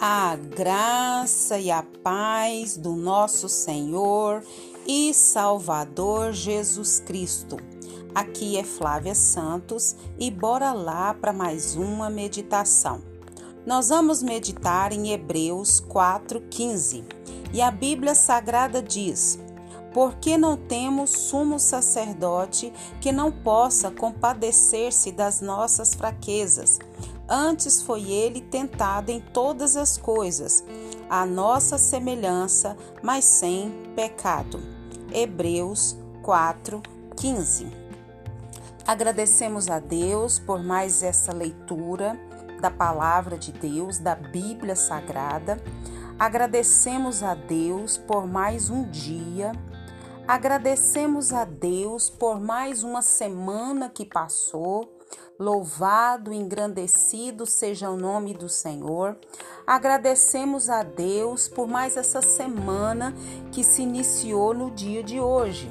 A graça e a paz do nosso Senhor e Salvador Jesus Cristo. Aqui é Flávia Santos e bora lá para mais uma meditação. Nós vamos meditar em Hebreus 4:15. E a Bíblia Sagrada diz: Porque não temos sumo sacerdote que não possa compadecer-se das nossas fraquezas, Antes foi ele tentado em todas as coisas, a nossa semelhança, mas sem pecado. Hebreus 4, 15. Agradecemos a Deus por mais essa leitura da palavra de Deus, da Bíblia Sagrada. Agradecemos a Deus por mais um dia. Agradecemos a Deus por mais uma semana que passou Louvado, engrandecido seja o nome do Senhor. Agradecemos a Deus por mais essa semana que se iniciou no dia de hoje.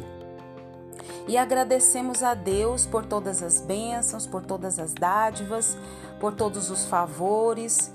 E agradecemos a Deus por todas as bênçãos, por todas as dádivas, por todos os favores,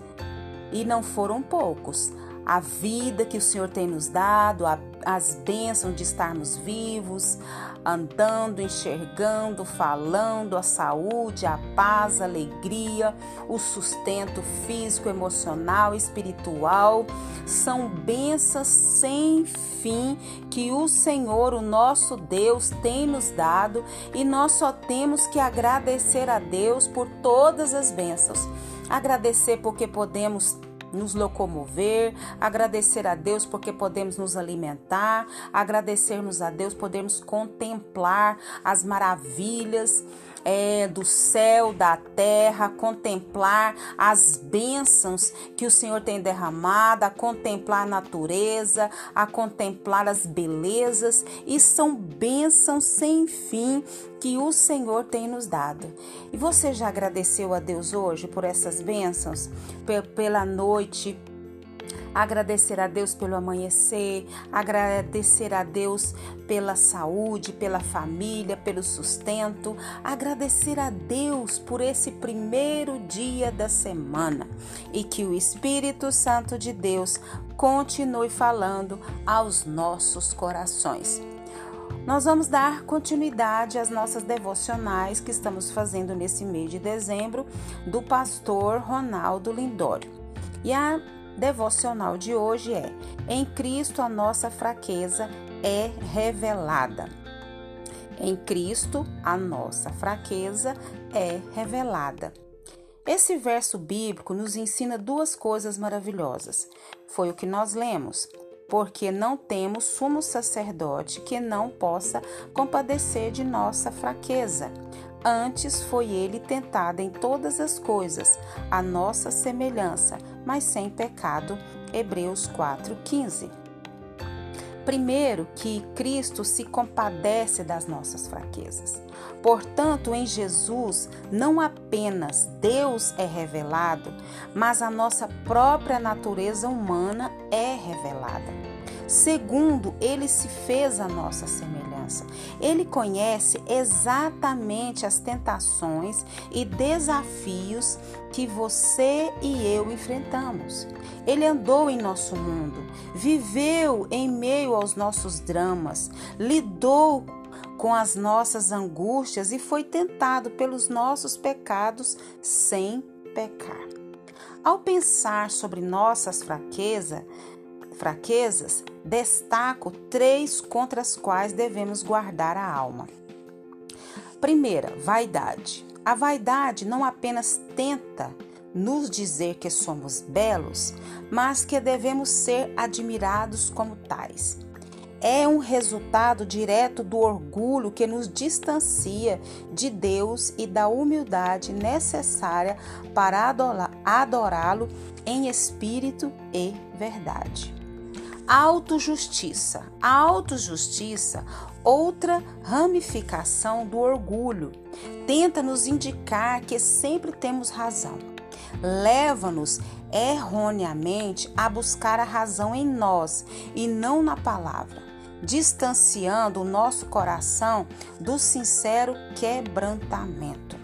e não foram poucos. A vida que o Senhor tem nos dado, as bênçãos de estarmos vivos, andando, enxergando, falando, a saúde, a paz, a alegria, o sustento físico, emocional, espiritual, são bênçãos sem fim que o Senhor, o nosso Deus, tem nos dado e nós só temos que agradecer a Deus por todas as bênçãos. Agradecer porque podemos nos locomover, agradecer a Deus porque podemos nos alimentar, agradecermos a Deus, podemos contemplar as maravilhas é, do céu, da terra, contemplar as bênçãos que o Senhor tem derramado, a contemplar a natureza, a contemplar as belezas, e são bênçãos sem fim que o Senhor tem nos dado. E você já agradeceu a Deus hoje por essas bênçãos? Pela noite, agradecer a Deus pelo amanhecer, agradecer a Deus pela saúde, pela família, pelo sustento, agradecer a Deus por esse primeiro dia da semana e que o Espírito Santo de Deus continue falando aos nossos corações. Nós vamos dar continuidade às nossas devocionais que estamos fazendo nesse mês de dezembro do pastor Ronaldo Lindório. E a devocional de hoje é: Em Cristo a nossa fraqueza é revelada. Em Cristo a nossa fraqueza é revelada. Esse verso bíblico nos ensina duas coisas maravilhosas. Foi o que nós lemos. Porque não temos sumo sacerdote que não possa compadecer de nossa fraqueza. Antes foi ele tentado em todas as coisas, a nossa semelhança, mas sem pecado. Hebreus 4:15. Primeiro, que Cristo se compadece das nossas fraquezas. Portanto, em Jesus, não apenas Deus é revelado, mas a nossa própria natureza humana é revelada. Segundo, ele se fez a nossa semelhança. Ele conhece exatamente as tentações e desafios que você e eu enfrentamos. Ele andou em nosso mundo, viveu em meio aos nossos dramas, lidou com as nossas angústias e foi tentado pelos nossos pecados sem pecar. Ao pensar sobre nossas fraquezas, fraquezas, destaco três contra as quais devemos guardar a alma. Primeira, vaidade. A vaidade não apenas tenta nos dizer que somos belos, mas que devemos ser admirados como tais. É um resultado direto do orgulho que nos distancia de Deus e da humildade necessária para adorá-lo em espírito e verdade. Autojustiça. A autojustiça, outra ramificação do orgulho, tenta nos indicar que sempre temos razão. Leva-nos erroneamente a buscar a razão em nós e não na palavra, distanciando o nosso coração do sincero quebrantamento.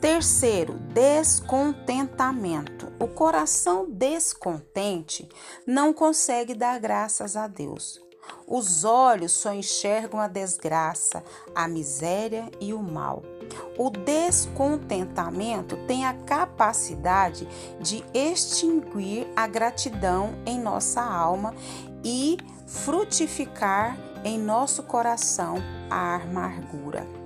Terceiro, descontentamento. O coração descontente não consegue dar graças a Deus. Os olhos só enxergam a desgraça, a miséria e o mal. O descontentamento tem a capacidade de extinguir a gratidão em nossa alma e frutificar em nosso coração a amargura.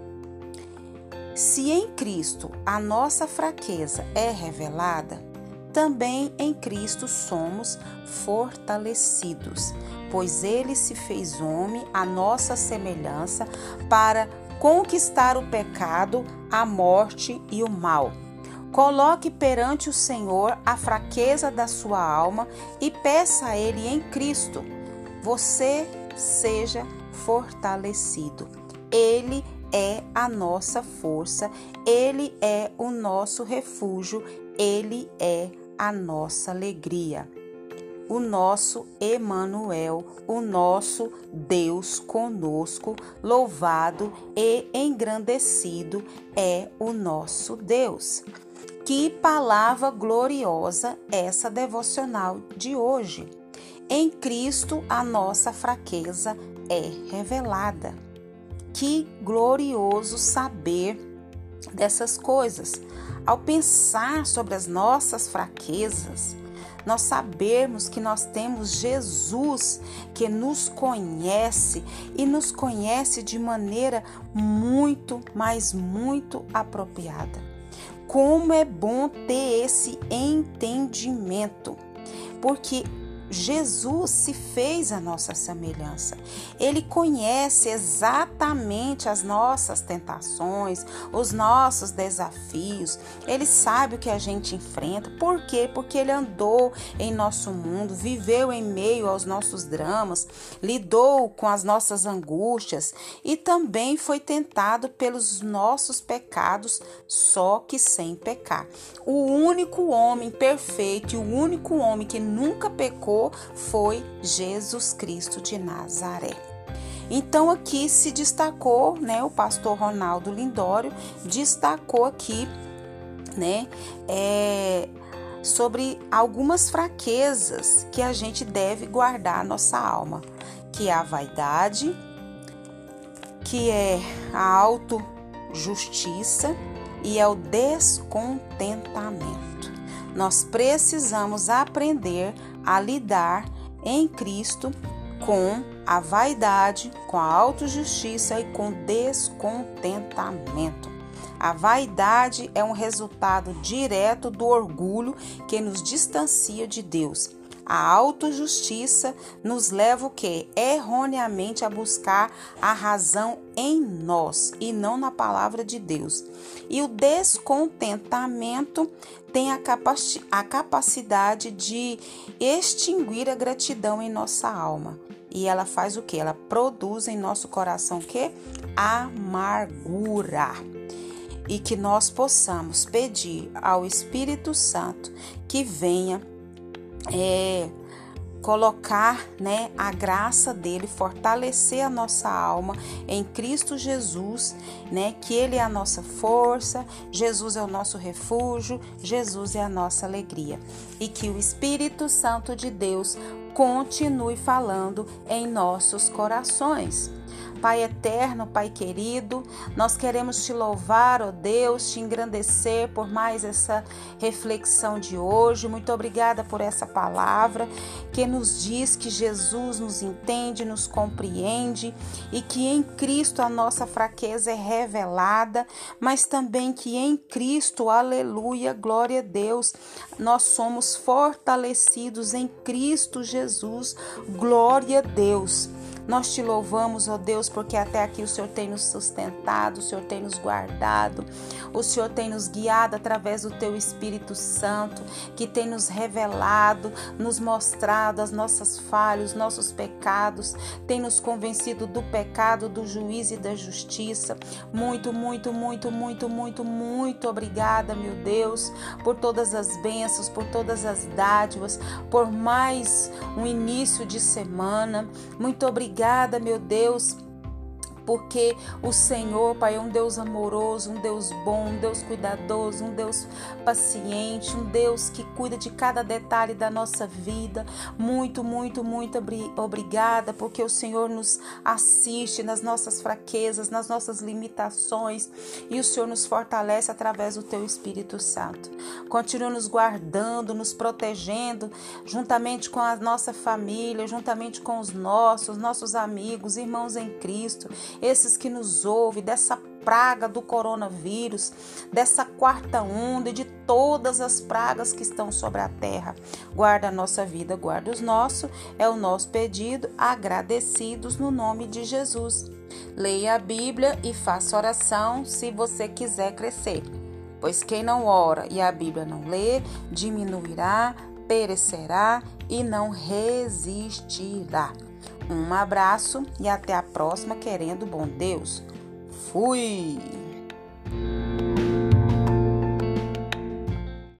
Se em Cristo a nossa fraqueza é revelada, também em Cristo somos fortalecidos, pois ele se fez homem à nossa semelhança para conquistar o pecado, a morte e o mal. Coloque perante o Senhor a fraqueza da sua alma e peça a Ele em Cristo, você seja fortalecido. Ele é a nossa força, Ele é o nosso refúgio, Ele é a nossa alegria. O nosso Emanuel, o nosso Deus conosco, louvado e engrandecido é o nosso Deus. Que palavra gloriosa essa devocional de hoje. Em Cristo a nossa fraqueza é revelada. Que glorioso saber dessas coisas. Ao pensar sobre as nossas fraquezas, nós sabermos que nós temos Jesus que nos conhece e nos conhece de maneira muito, mas muito apropriada. Como é bom ter esse entendimento, porque Jesus se fez a nossa semelhança. Ele conhece exatamente as nossas tentações, os nossos desafios. Ele sabe o que a gente enfrenta. Por quê? Porque ele andou em nosso mundo, viveu em meio aos nossos dramas, lidou com as nossas angústias e também foi tentado pelos nossos pecados, só que sem pecar. O único homem perfeito e o único homem que nunca pecou foi Jesus Cristo de Nazaré. Então aqui se destacou, né, o pastor Ronaldo Lindório destacou aqui, né, é, sobre algumas fraquezas que a gente deve guardar nossa alma, que é a vaidade, que é a autojustiça e é o descontentamento. Nós precisamos aprender a lidar em Cristo com a vaidade, com a autojustiça e com descontentamento. A vaidade é um resultado direto do orgulho que nos distancia de Deus. A autojustiça nos leva o que? Erroneamente a buscar a razão em nós e não na palavra de Deus. E o descontentamento tem a, capaci a capacidade de extinguir a gratidão em nossa alma. E ela faz o que? Ela produz em nosso coração o que? Amargura e que nós possamos pedir ao Espírito Santo que venha é, colocar né, a graça dele, fortalecer a nossa alma em Cristo Jesus, né, que ele é a nossa força, Jesus é o nosso refúgio, Jesus é a nossa alegria. E que o Espírito Santo de Deus continue falando em nossos corações. Pai eterno, Pai querido, nós queremos te louvar, ó oh Deus, te engrandecer por mais essa reflexão de hoje. Muito obrigada por essa palavra que nos diz que Jesus nos entende, nos compreende e que em Cristo a nossa fraqueza é revelada, mas também que em Cristo, aleluia, glória a Deus, nós somos fortalecidos em Cristo Jesus, glória a Deus. Nós te louvamos, ó Deus, porque até aqui o Senhor tem nos sustentado, o Senhor tem nos guardado, o Senhor tem nos guiado através do teu Espírito Santo, que tem nos revelado, nos mostrado as nossas falhas, os nossos pecados, tem nos convencido do pecado, do juízo e da justiça. Muito, muito, muito, muito, muito, muito obrigada, meu Deus, por todas as bênçãos, por todas as dádivas, por mais um início de semana. Muito obrigada obrigada, meu Deus, porque o Senhor, Pai, é um Deus amoroso, um Deus bom, um Deus cuidadoso, um Deus paciente, um Deus que cuida de cada detalhe da nossa vida. Muito, muito, muito obrigada, porque o Senhor nos assiste nas nossas fraquezas, nas nossas limitações e o Senhor nos fortalece através do teu Espírito Santo. Continua nos guardando, nos protegendo, juntamente com a nossa família, juntamente com os nossos, nossos amigos, irmãos em Cristo esses que nos ouvem, dessa praga do coronavírus, dessa quarta onda e de todas as pragas que estão sobre a terra. Guarda a nossa vida, guarda os nossos, é o nosso pedido, agradecidos no nome de Jesus. Leia a Bíblia e faça oração se você quiser crescer. Pois quem não ora e a Bíblia não lê, diminuirá, perecerá e não resistirá. Um abraço e até a próxima, querendo bom Deus. Fui!